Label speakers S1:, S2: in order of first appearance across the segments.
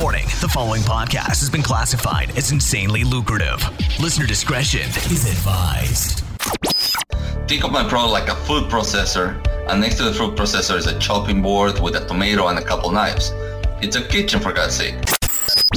S1: Warning the following podcast has been classified as insanely lucrative. Listener discretion is advised.
S2: Think of my pro like a food processor, and next to the food processor is a chopping board with a tomato and a couple knives. It's a kitchen, for God's sake.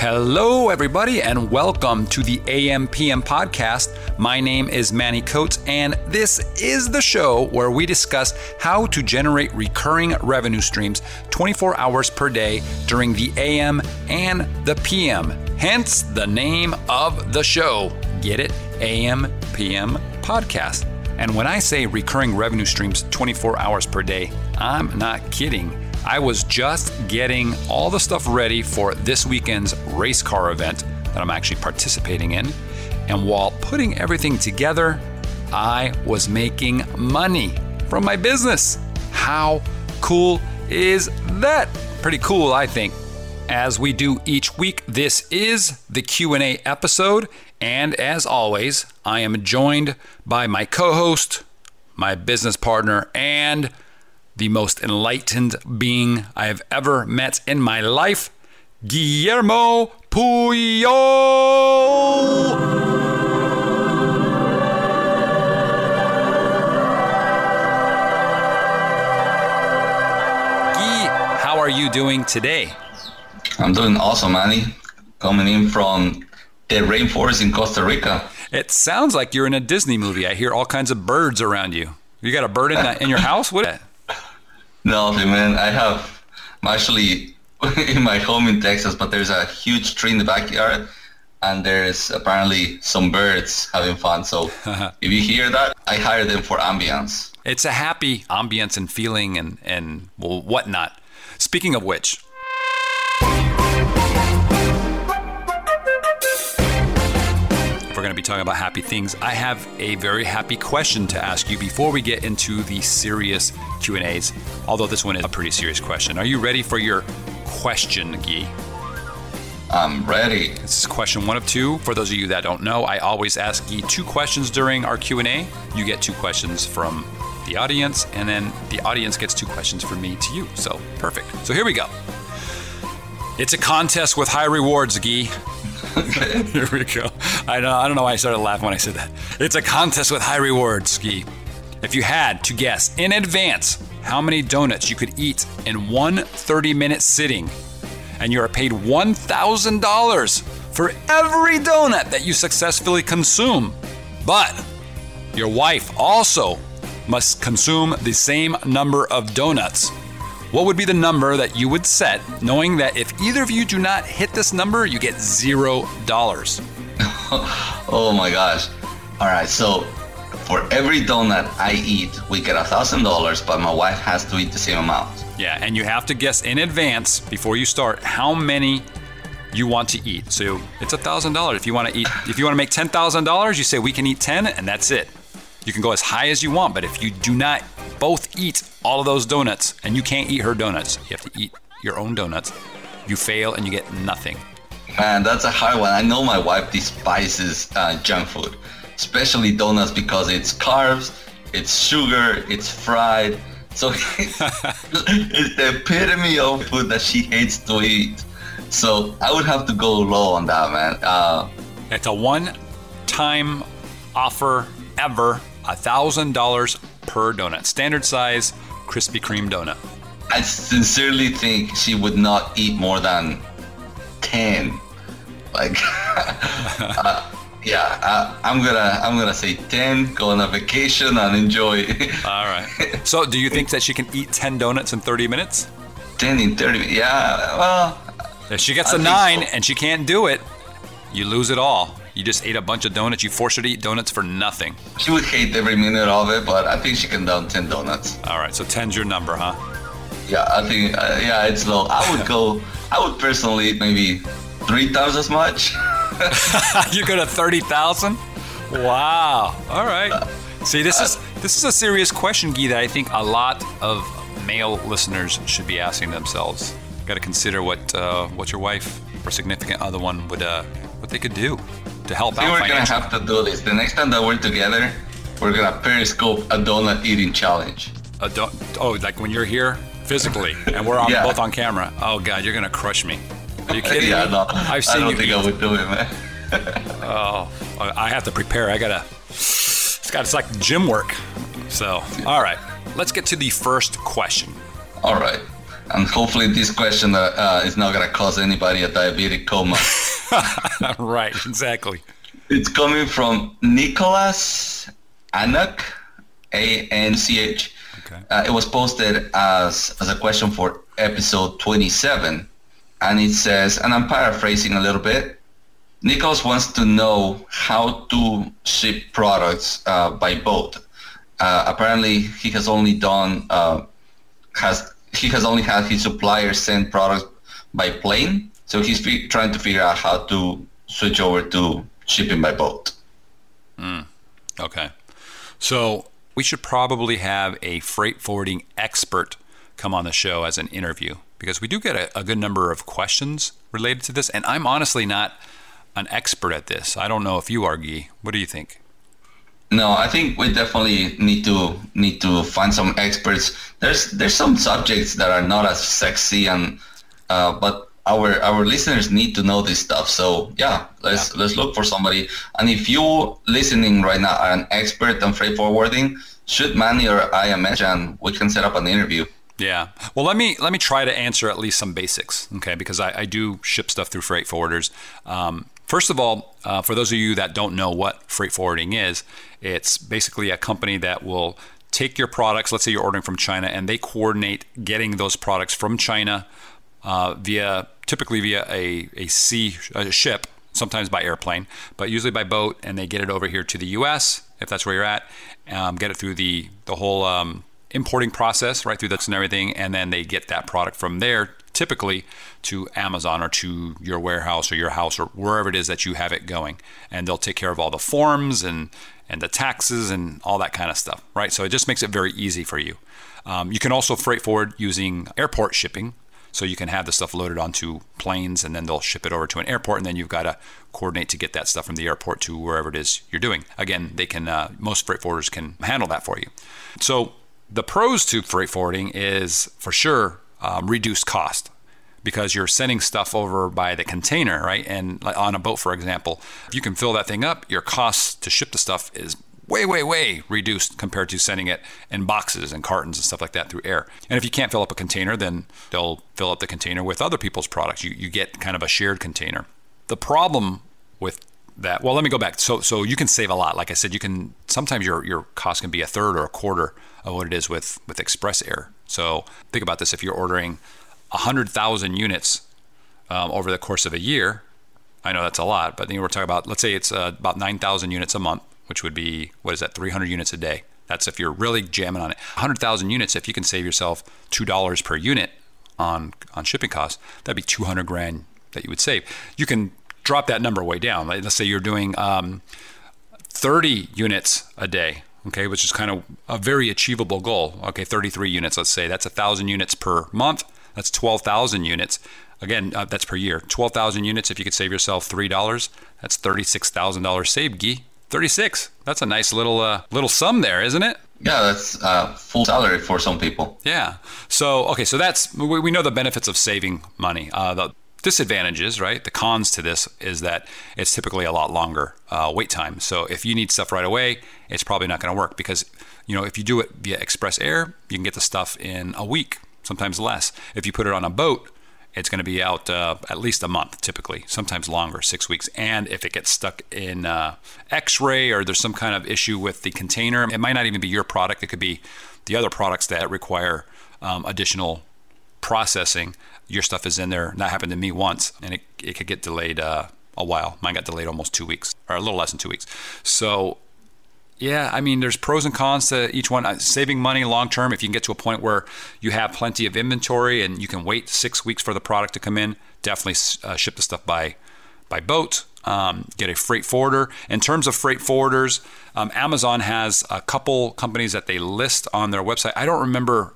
S3: Hello, everybody, and welcome to the AMPM podcast. My name is Manny Coats, and this is the show where we discuss how to generate recurring revenue streams 24 hours per day during the AM and the PM. Hence the name of the show. Get it? AMPM podcast. And when I say recurring revenue streams 24 hours per day, I'm not kidding. I was just getting all the stuff ready for this weekend's race car event that I'm actually participating in. And while putting everything together, I was making money from my business. How cool is that? Pretty cool, I think. As we do each week, this is the Q&A episode, and as always, I am joined by my co-host, my business partner, and the most enlightened being I have ever met in my life, Guillermo Puyol. Guy, how are you doing today?
S2: I'm doing awesome, Manny. Coming in from the rainforest in Costa Rica.
S3: It sounds like you're in a Disney movie. I hear all kinds of birds around you. You got a bird in, that, in your house? What?
S2: No, man. I have. I'm actually in my home in Texas, but there's a huge tree in the backyard, and there's apparently some birds having fun. So if you hear that, I hire them for ambience.
S3: It's a happy ambience and feeling and and well, whatnot. Speaking of which. We're going to be talking about happy things, I have a very happy question to ask you before we get into the serious Q&As. Although this one is a pretty serious question. Are you ready for your question, Guy?
S2: I'm ready.
S3: This is question one of two. For those of you that don't know, I always ask Guy two questions during our Q&A. You get two questions from the audience, and then the audience gets two questions from me to you. So perfect. So here we go. It's a contest with high rewards, Guy. Here we go. I don't, I don't know why I started laughing when I said that. It's a contest with high rewards, Ski. If you had to guess in advance how many donuts you could eat in one 30 minute sitting, and you are paid $1,000 for every donut that you successfully consume, but your wife also must consume the same number of donuts. What would be the number that you would set, knowing that if either of you do not hit this number, you get zero dollars?
S2: oh my gosh. All right, so for every donut I eat, we get a thousand dollars, but my wife has to eat the same amount.
S3: Yeah, and you have to guess in advance before you start how many you want to eat. So it's a thousand dollars. If you want to eat, if you want to make ten thousand dollars, you say we can eat ten, and that's it. You can go as high as you want, but if you do not both eat all of those donuts and you can't eat her donuts, you have to eat your own donuts. You fail and you get nothing.
S2: Man, that's a hard one. I know my wife despises uh, junk food, especially donuts because it's carbs, it's sugar, it's fried. So it's the epitome of food that she hates to eat. So I would have to go low on that, man. Uh,
S3: it's a one-time offer ever, a thousand dollars per donut, standard size Krispy Kreme donut.
S2: I sincerely think she would not eat more than ten. Like, uh, yeah, uh, I'm gonna I'm gonna say ten. Go on a vacation and enjoy.
S3: All right. So, do you think that she can eat ten donuts in 30 minutes?
S2: Ten in 30 minutes? Yeah. Well,
S3: if she gets
S2: I
S3: a nine
S2: so.
S3: and she can't do it, you lose it all. You just ate a bunch of donuts. You forced her to eat donuts for nothing.
S2: she would hate every minute of it, but I think she can down ten donuts.
S3: All right. So 10's your number, huh?
S2: Yeah, I think uh, yeah, it's low. I would go. I would personally eat maybe three times as much.
S3: you go to 30,000? wow. All right. See, this is this is a serious question, Guy, that I think a lot of male listeners should be asking themselves. Got to consider what uh, what your wife or significant other one would uh, what they could do to help
S2: I think
S3: out
S2: we're gonna have to do this. The next time that we're together, we're gonna periscope a donut eating challenge.
S3: Uh, don't, oh, like when you're here physically and we're on,
S2: Yeah.
S3: both on camera. Oh God, you're gonna crush me. Are you kidding
S2: yeah,
S3: me?
S2: no,
S3: I've
S2: I don't
S3: you.
S2: think
S3: eat.
S2: I would do it, man.
S3: Oh, I have to prepare. I gotta. It's got. It's like gym work. So, all right. Let's get to the first question.
S2: All right. And hopefully this question uh, uh, is not gonna cause anybody a diabetic coma.
S3: right. Exactly.
S2: it's coming from Nicholas Anak, A N C H.
S3: Okay.
S2: Uh, it was posted as as a question for episode 27, and it says, and I'm paraphrasing a little bit. Nicholas wants to know how to ship products uh, by boat. Uh, apparently, he has only done uh, has he has only had his suppliers send products by plane, so he's fi- trying to figure out how to switch over to shipping by boat.
S3: Okay. So we should probably have a freight forwarding expert come on the show as an interview because we do get a, a good number of questions related to this, and I'm honestly not an expert at this. I don't know if you are, Guy. What do you think?
S2: No, I think we definitely need to need to find some experts. There's there's some subjects that are not as sexy and uh, but our our listeners need to know this stuff. So yeah, let's let's look for somebody. And if you listening right now are an expert on freight forwarding, shoot Manny or I a message and we can set up an interview.
S3: Yeah. Well, let me let me try to answer at least some basics, okay? Because I, I do ship stuff through freight forwarders. Um, first of all, uh, for those of you that don't know what freight forwarding is, it's basically a company that will take your products. Let's say you're ordering from China, and they coordinate getting those products from China uh, via typically via a a sea a ship, sometimes by airplane, but usually by boat, and they get it over here to the U.S. if that's where you're at. Um, get it through the the whole um, importing process, right through this and everything, and then they get that product from there, typically to Amazon or to your warehouse or your house or wherever it is that you have it going, and they'll take care of all the forms and and the taxes and all that kind of stuff, right? So it just makes it very easy for you. Um, you can also freight forward using airport shipping, so you can have the stuff loaded onto planes and then they'll ship it over to an airport and then you've got to coordinate to get that stuff from the airport to wherever it is you're doing. Again, they can uh, most freight forwarders can handle that for you. So the pros to freight forwarding is for sure um, reduced cost because you're sending stuff over by the container, right? And on a boat, for example, if you can fill that thing up, your cost to ship the stuff is way, way, way reduced compared to sending it in boxes and cartons and stuff like that through air. And if you can't fill up a container, then they'll fill up the container with other people's products. You, you get kind of a shared container. The problem with that, well, let me go back. So, so you can save a lot. Like I said, you can sometimes your your cost can be a third or a quarter of what it is with with Express Air. So think about this: if you're ordering hundred thousand units um, over the course of a year, I know that's a lot, but then we're talking about let's say it's uh, about nine thousand units a month, which would be what is that, three hundred units a day. That's if you're really jamming on it. hundred thousand units, if you can save yourself two dollars per unit on on shipping costs, that'd be two hundred grand that you would save. You can drop that number way down. Let's say you're doing um, 30 units a day, okay, which is kind of a very achievable goal. Okay, 33 units, let's say. That's 1,000 units per month. That's 12,000 units. Again, uh, that's per year. 12,000 units, if you could save yourself $3, that's $36,000 saved, Guy. 36. That's a nice little uh, little sum there, isn't it?
S2: Yeah, that's uh, full salary for some people.
S3: Yeah. So okay, so that's we, we know the benefits of saving money. Uh, the disadvantages, right? The cons to this is that it's typically a lot longer uh, wait time. So if you need stuff right away, it's probably not going to work because you know if you do it via Express Air, you can get the stuff in a week, sometimes less. If you put it on a boat, it's going to be out uh, at least a month, typically, sometimes longer, six weeks. And if it gets stuck in uh, X-ray or there's some kind of issue with the container, it might not even be your product. It could be the other products that require um, additional processing. Your stuff is in there. That happened to me once, and it, it could get delayed uh, a while. Mine got delayed almost two weeks, or a little less than two weeks. So yeah, I mean, there's pros and cons to each one. Uh, Saving money long term, if you can get to a point where you have plenty of inventory and you can wait six weeks for the product to come in, definitely uh, ship the stuff by by boat, um, get a freight forwarder. In terms of freight forwarders, um, Amazon has a couple companies that they list on their website. I don't remember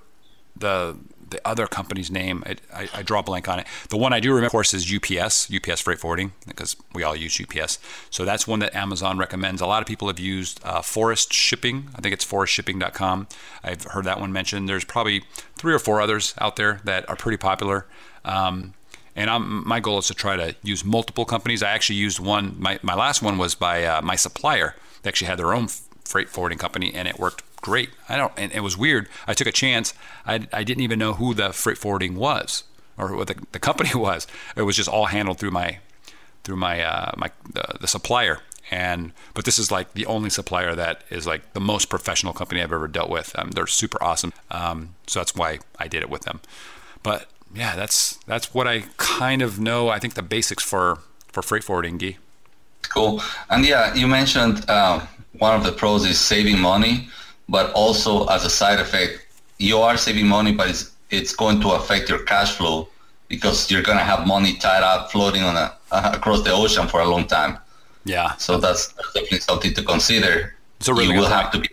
S3: the the other company's name. I, I, I, draw a blank on it. The one I do remember, of course, is UPS, UPS Freight Forwarding, because we all use UPS. So that's one that Amazon recommends. A lot of people have used uh, Forest Shipping. I think it's forestshipping.com. I've heard that one mentioned. There's probably three or four others out there that are pretty popular. Um, and I'm, my goal is to try to use multiple companies. I actually used one. My, my last one was by uh, my supplier. They actually had their own freight forwarding company, and it worked great. I don't, and it was weird. I took a chance. I, I didn't even know who the freight forwarding was or what the, the company was. It was just all handled through my through my uh, my the, supplier. And but this is like the only supplier that is like the most professional company I've ever dealt with. Um, they're super awesome. Um, so that's why I did it with them. But yeah, that's that's what I kind of know. I think the basics for for freight forwarding, Guy.
S2: Cool. And yeah, you mentioned uh, one of the pros is saving money, but also as a side effect, you are saving money, but it's it's going to affect your cash flow because you're going to have money tied up floating on a, uh, across the ocean for a long time.
S3: Yeah.
S2: So that's definitely something to consider.
S3: So really
S2: you will point. have to be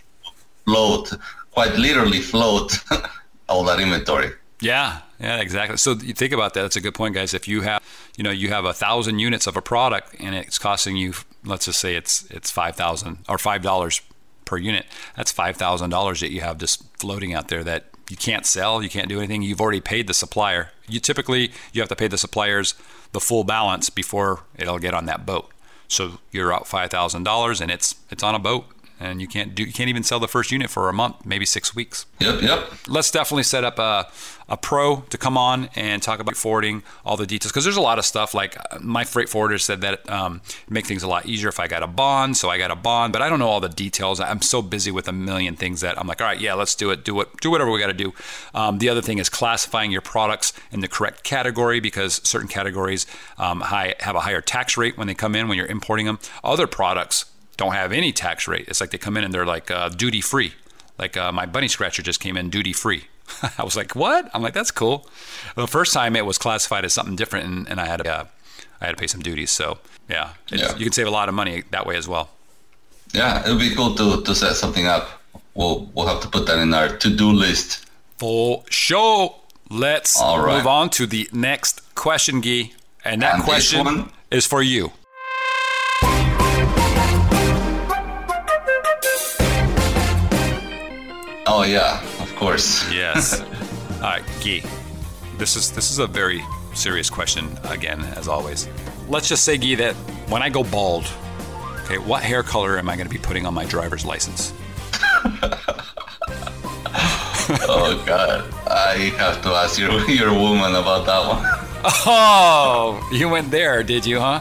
S2: float, quite literally float all that inventory.
S3: Yeah, yeah, exactly. So you think about that. That's a good point, guys. If you have, you know, you have a thousand units of a product and it's costing you, let's just say it's it's five thousand or five dollars per unit. That's five thousand dollars that you have just floating out there that you can't sell. You can't do anything. You've already paid the supplier. You typically you have to pay the suppliers the full balance before it'll get on that boat. So you're out five thousand dollars and it's it's on a boat and you can't do you can't even sell the first unit for a month, maybe six weeks.
S2: Yep, yep.
S3: Let's definitely set up a, a pro to come on and talk about forwarding all the details because there's a lot of stuff. Like uh, my freight forwarder said that um, make things a lot easier if I got a bond, so I got a bond, but I don't know all the details. I'm so busy with a million things that I'm like, all right, yeah, let's do it. Do what do whatever we got to do. Um, the other thing is classifying your products in the correct category because certain categories um, high, have a higher tax rate when they come in when you're importing them. Other products don't have any tax rate. It's like they come in and they're like uh, duty free. Like uh, my bunny scratcher just came in duty free. I was like, what? I'm like, that's cool. The first time it was classified as something different, and, and I had to, uh, I had to pay some duties. So yeah, yeah, you can save a lot of money that way as well.
S2: Yeah, it would be cool to, to set something up. We'll we'll have to put that in our to do list.
S3: For sure. Let's right. move on to the next question, Guy. And that and question is for you.
S2: Oh yeah, of course.
S3: yes. All right, Guy. This is this is a very serious question again, as always. Let's just say, Guy, that when I go bald, okay, what hair color am I going to be putting on my driver's license?
S2: oh God, I have to ask your your woman about that one.
S3: Oh, you went there, did you, huh?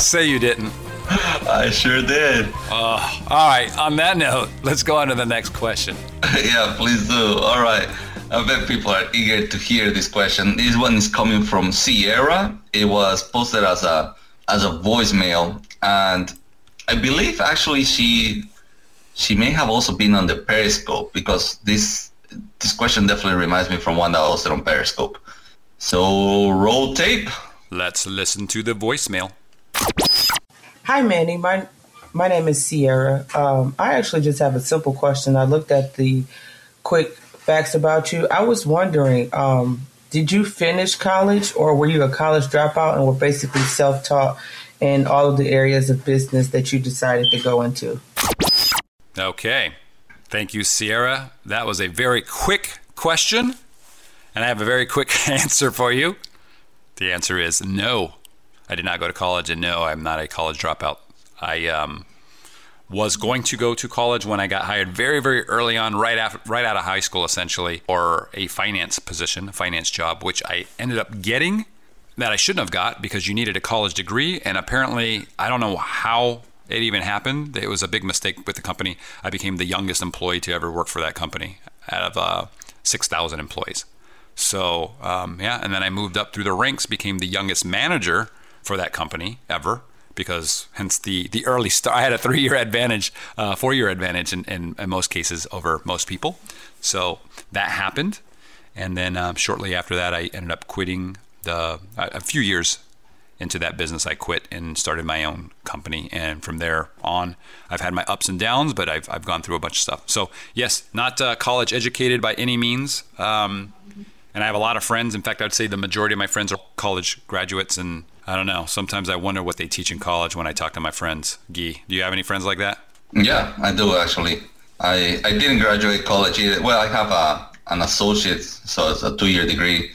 S3: say you didn't.
S2: I sure did.
S3: Uh, all right. On that note, let's go on to the next question.
S2: yeah, please do. All right. I bet people are eager to hear this question. This one is coming from Sierra. It was posted as a as a voicemail, and I believe actually she she may have also been on the Periscope because this this question definitely reminds me from one that I was on Periscope. So roll tape.
S3: Let's listen to the voicemail.
S4: Hi, Manny. My my name is Sierra. Um, I actually just have a simple question. I looked at the quick facts about you. I was wondering, um, did you finish college, or were you a college dropout and were basically self taught in all of the areas of business that you decided to go into?
S3: Okay. Thank you, Sierra. That was a very quick question, and I have a very quick answer for you. The answer is no. I did not go to college, and no, I'm not a college dropout. I um, was going to go to college when I got hired very, very early on, right after, right out of high school, essentially, or a finance position, a finance job, which I ended up getting that I shouldn't have got because you needed a college degree, and apparently, I don't know how it even happened. It was a big mistake with the company. I became the youngest employee to ever work for that company out of uh, 6,000 employees. So um, yeah, and then I moved up through the ranks, became the youngest manager for that company ever because hence the the early start. I had a three year advantage, uh, four year advantage in, in, in, most cases over most people. So that happened, and then um, shortly after that, I ended up quitting the a few years into that business, I quit and started my own company. And from there on, I've had my ups and downs, but I've, I've gone through a bunch of stuff. So, yes, not uh, college educated by any means. Um, and I have a lot of friends. In fact, I'd say the majority of my friends are college graduates. And I don't know, sometimes I wonder what they teach in college when I talk to my friends. Guy, do you have any friends like that?
S2: Yeah, I do actually. I, I didn't graduate college either. Well, I have a, an associate, so it's a two year degree.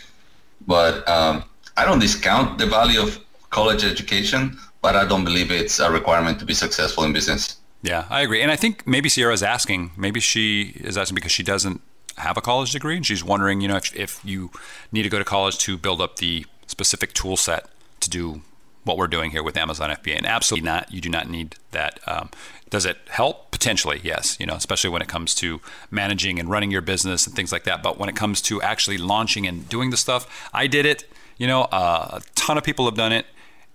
S2: But um, I don't discount the value of college education, but I don't believe it's a requirement to be successful in business.
S3: Yeah, I agree. And I think maybe Sierra's asking, maybe she is asking because she doesn't have a college degree and she's wondering, you know, if, if you need to go to college to build up the specific tool set to do what we're doing here with Amazon FBA. And absolutely not, you do not need that. Um, does it help? Potentially, yes. You know, especially when it comes to managing and running your business and things like that. But when it comes to actually launching and doing the stuff, I did it. You know, uh, a ton of people have done it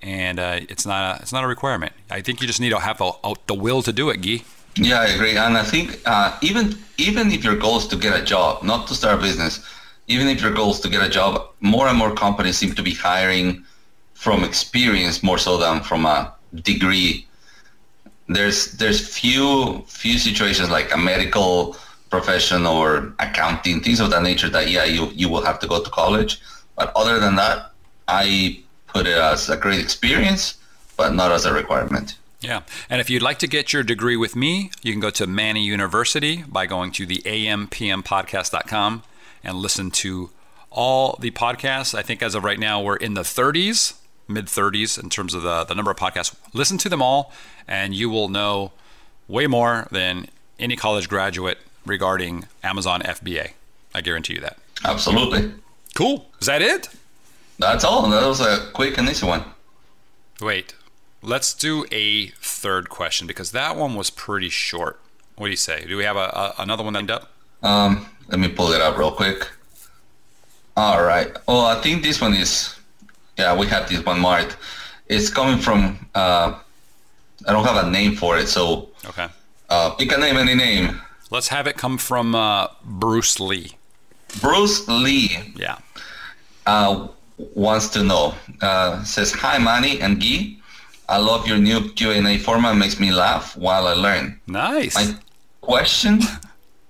S3: and uh, it's not a, it's not a requirement. I think you just need to have a, a, the will to do it, Guy.
S2: Yeah, I agree, and I think uh, even even if your goal is to get a job, not to start a business, even if your goal is to get a job, more and more companies seem to be hiring from experience more so than from a degree. There's there's few few situations like a medical profession or accounting things of that nature that yeah you you will have to go to college, but other than that, I put it as a great experience, but not as a requirement.
S3: Yeah. And if you'd like to get your degree with me, you can go to Manny University by going to the ampmpodcast.com and listen to all the podcasts. I think as of right now, we're in the 30s, mid 30s in terms of the, the number of podcasts. Listen to them all, and you will know way more than any college graduate regarding Amazon FBA. I guarantee you that.
S2: Absolutely.
S3: Cool. Is that it?
S2: That's all. That was a quick and easy one.
S3: Wait, let's do a third question because that one was pretty short. What do you say? Do we have a, a another one lined up?
S2: Um, let me pull it up real quick. All right. Well, I think this one is. Yeah, we have this one marked. It's coming from. Uh, I don't have a name for it, so.
S3: Okay.
S2: Uh, pick a name, any name.
S3: Let's have it come from uh, Bruce Lee.
S2: Bruce Lee.
S3: Yeah.
S2: Uh, wants to know. Uh, says, "Hi, Manny and Guy. I love your new Q and A format. Makes me laugh while I learn."
S3: Nice.
S2: My question.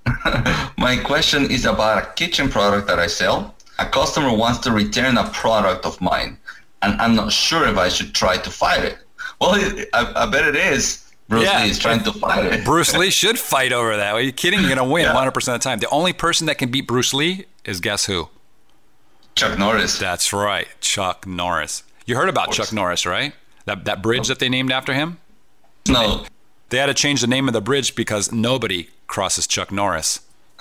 S2: my question is about a kitchen product that I sell. A customer wants to return a product of mine, and I'm not sure if I should try to fight it. Well, I, I bet it is. Bruce yeah. Lee is trying to fight it.
S3: Bruce Lee should fight over that. Are you kidding? You're going to win yeah. 100% of the time. The only person that can beat Bruce Lee is guess who?
S2: Chuck Norris.
S3: That's right, Chuck Norris. You heard about Chuck Norris, right? That that bridge that they named after him?
S2: No.
S3: They had to change the name of the bridge because nobody crosses Chuck Norris.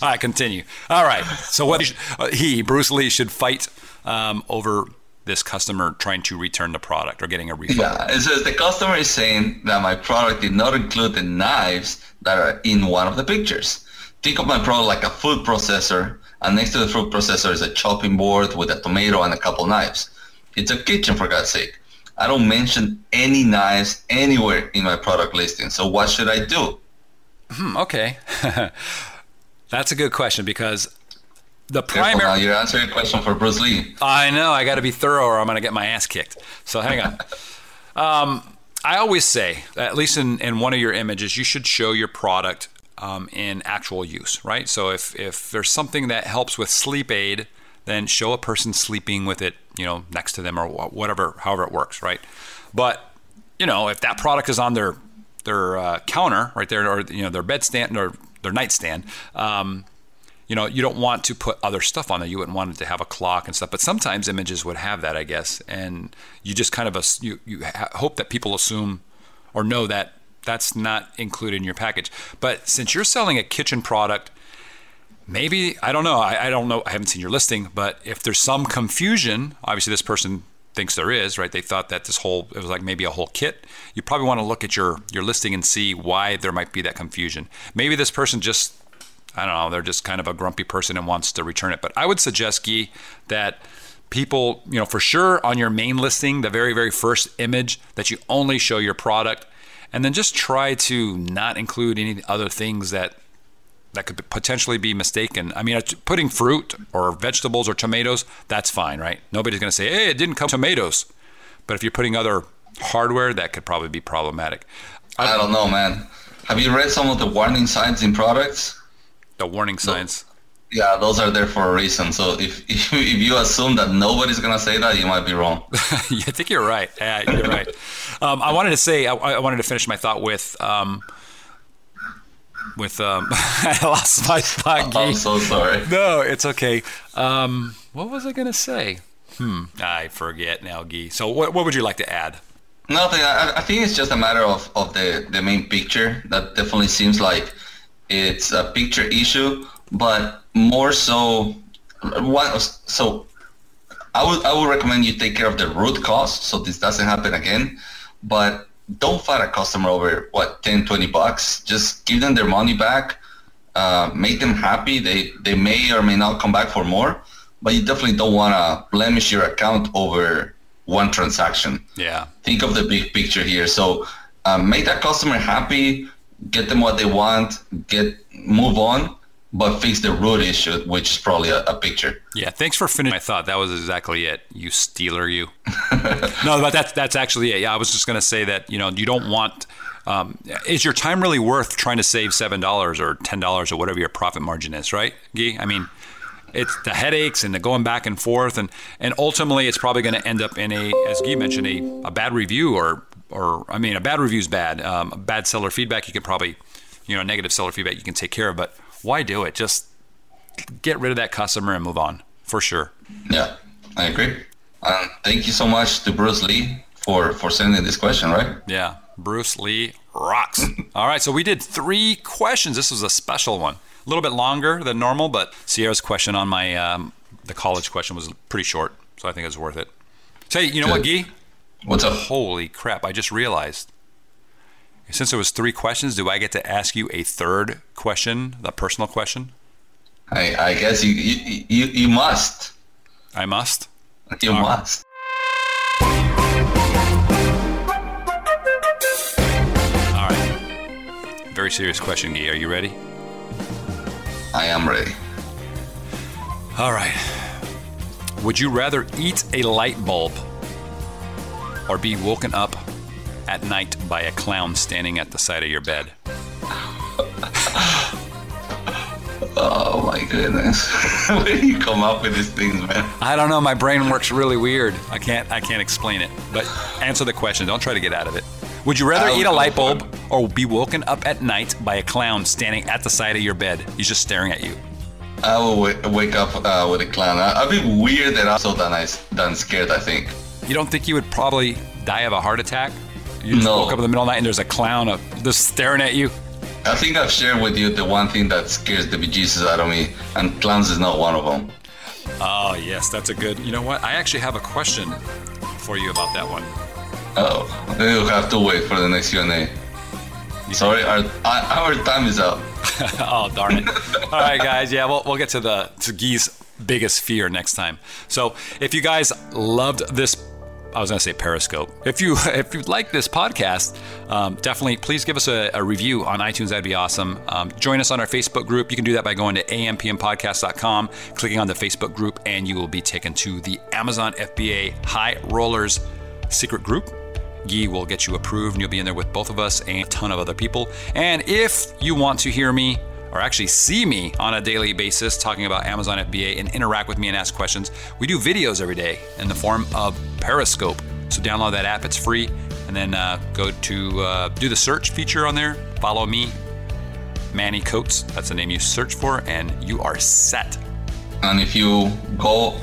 S3: All right, continue. All right. So what uh, he Bruce Lee should fight um, over this customer trying to return the product or getting a refund.
S2: Yeah, it says the customer is saying that my product did not include the knives that are in one of the pictures think of my product like a food processor, and next to the fruit processor is a chopping board with a tomato and a couple knives. It's a kitchen, for God's sake. I don't mention any knives anywhere in my product listing. So what should I do?
S3: Hmm, okay, that's a good question because the
S2: primary. Careful now, you're answering a question for Bruce Lee.
S3: I know. I got to be thorough, or I'm going to get my ass kicked. So hang on. um, I always say, at least in, in one of your images, you should show your product um, in actual use, right? So if, if there's something that helps with sleep aid, then show a person sleeping with it, you know, next to them or whatever, however it works, right? But you know, if that product is on their their uh, counter right there, or you know, their bedstand or their nightstand, um, you know, you don't want to put other stuff on there. You wouldn't want it to have a clock and stuff. But sometimes images would have that, I guess, and you just kind of you you hope that people assume or know that that's not included in your package. But since you're selling a kitchen product, maybe I don't know. I, I, don't know. I haven't seen your listing, but if there's some confusion, obviously this person thinks there is, right? They thought that this whole it was like maybe a whole kit. You probably want to look at your your listing and see why there might be that confusion. Maybe this person just I don't know, they're just kind of a grumpy person and wants to return it. But I would suggest, Guy, that people, you know, for sure on your main listing, the very, very first image, that you only show your product and then just try to not include any other things that that could potentially be mistaken. I mean, putting fruit or vegetables or tomatoes, that's fine, right? Nobody's going to say, hey, it didn't come tomatoes. But if you're putting other hardware, that could probably be problematic.
S2: I don't know, man. Have you read some of the warning signs in products?
S3: The warning signs.
S2: Yeah, those are there for a reason. So if if, if you assume that nobody's gonna say that, you might be wrong.
S3: yeah, I think you're right. Yeah, you're right. Um, I wanted to say I, I, wanted to finish my thought with um, with um, I lost my thought.
S2: I'm so sorry.
S3: No, it's okay. Um, what was I gonna say? Hmm, I forget now, Guy. So what what would you like to add?
S2: Nothing. I, I think it's just a matter of, of the, the main picture. That definitely seems like it's a picture issue, but more so, one, so I would I would recommend you take care of the root cause so this doesn't happen again. But don't fight a customer over what 10, 20 bucks. Just give them their money back. Uh, make them happy. They they may or may not come back for more, but you definitely don't want to blemish your account over one transaction.
S3: Yeah.
S2: Think of the big picture here. So um, make that customer happy, get them what they want, get move on, but fix the root issue, which is probably a, a picture.
S3: Yeah. Thanks for finishing my thought. That was exactly it. You stealer, you. no, but that's that's actually it. Yeah, I was just gonna say that you know you don't want. Um, is your time really worth trying to save seven dollars or ten dollars or whatever your profit margin is, right, Guy? I mean, it's the headaches and the going back and forth and and ultimately it's probably going to end up in a as Guy mentioned a, a bad review or or I mean a bad review is bad um, bad seller feedback you can probably you know negative seller feedback you can take care of but why do it just get rid of that customer and move on for sure
S2: yeah I agree um, thank you so much to Bruce Lee for for sending this question right
S3: yeah Bruce Lee rocks all right so we did three questions this was a special one a little bit longer than normal, but Sierra's question on my um, the college question was pretty short, so I think it's worth it. Say, you know Good. what, Gee?
S2: What's up?
S3: Holy crap! I just realized. Since there was three questions, do I get to ask you a third question, the personal question?
S2: I, I guess you, you you you must.
S3: I must.
S2: You All must.
S3: All right. Very serious question, Guy. Are you ready?
S2: I am ready.
S3: All right. Would you rather eat a light bulb or be woken up at night by a clown standing at the side of your bed?
S2: oh my goodness. Where do you come up with these things, man?
S3: I don't know. My brain works really weird. I can't I can't explain it. But answer the question. Don't try to get out of it. Would you rather eat a light bulb or be woken up at night by a clown standing at the side of your bed? He's just staring at you.
S2: I will w- wake up uh, with a clown. I- would be weird and also than, I, than scared, I think.
S3: You don't think you would probably die of a heart attack? You just
S2: no.
S3: woke up in the middle of the night and there's a clown just staring at you?
S2: I think I've shared with you the one thing that scares the bejesus out of me, and clowns is not one of them.
S3: Oh, yes, that's a good. You know what? I actually have a question for you about that one.
S2: Oh, then you'll have to wait for the next Q&A. Sorry, our, our time is up.
S3: oh, darn it. All right, guys. Yeah, we'll, we'll get to the to Guy's biggest fear next time. So if you guys loved this I was going to say Periscope. If you if you like this podcast, um, definitely please give us a, a, review on iTunes. That'd be awesome. Um, join us on our Facebook group. You can do that by going to ampmpodcast.com, clicking on the Facebook group, and you will be taken to the Amazon FBA High Rollers secret group. Guy will get you approved, and you'll be in there with both of us and a ton of other people. And if you want to hear me or actually see me on a daily basis talking about Amazon FBA and interact with me and ask questions, we do videos every day in the form of Periscope. So download that app, it's free, and then uh, go to uh, do the search feature on there. Follow me, Manny Coats. That's the name you search for, and you are set.
S2: And if you go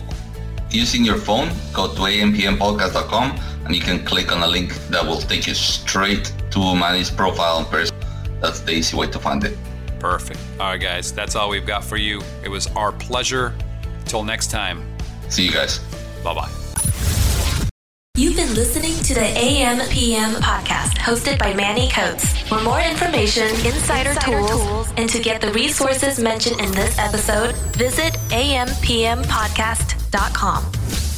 S2: using your phone, go to ampmpodcast.com and you can click on a link that will take you straight to Manny's profile in person. That's the easy way to find it.
S3: Perfect. All right, guys, that's all we've got for you. It was our pleasure. Till next time.
S2: See you guys.
S3: Bye bye.
S5: You've been listening to the AM PM podcast hosted by Manny Coats. For more information, insider, insider tools, tools, and to get the resources mentioned in this episode, visit ampmpodcast.com.